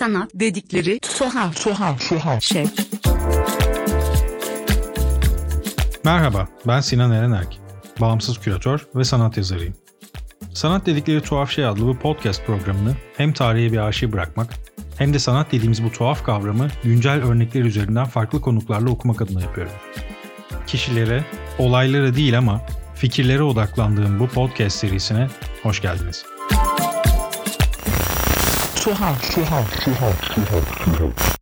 sanat dedikleri tuhaf tuhaf tuhaf şey. Merhaba, ben Sinan Erenerk. Bağımsız küratör ve sanat yazarıyım. Sanat dedikleri tuhaf şey adlı bu podcast programını hem tarihe bir arşiv bırakmak hem de sanat dediğimiz bu tuhaf kavramı güncel örnekler üzerinden farklı konuklarla okumak adına yapıyorum. Kişilere, olaylara değil ama fikirlere odaklandığım bu podcast serisine hoş geldiniz. Tuhaf tuhaf tuhaf tuhaf tuhaf.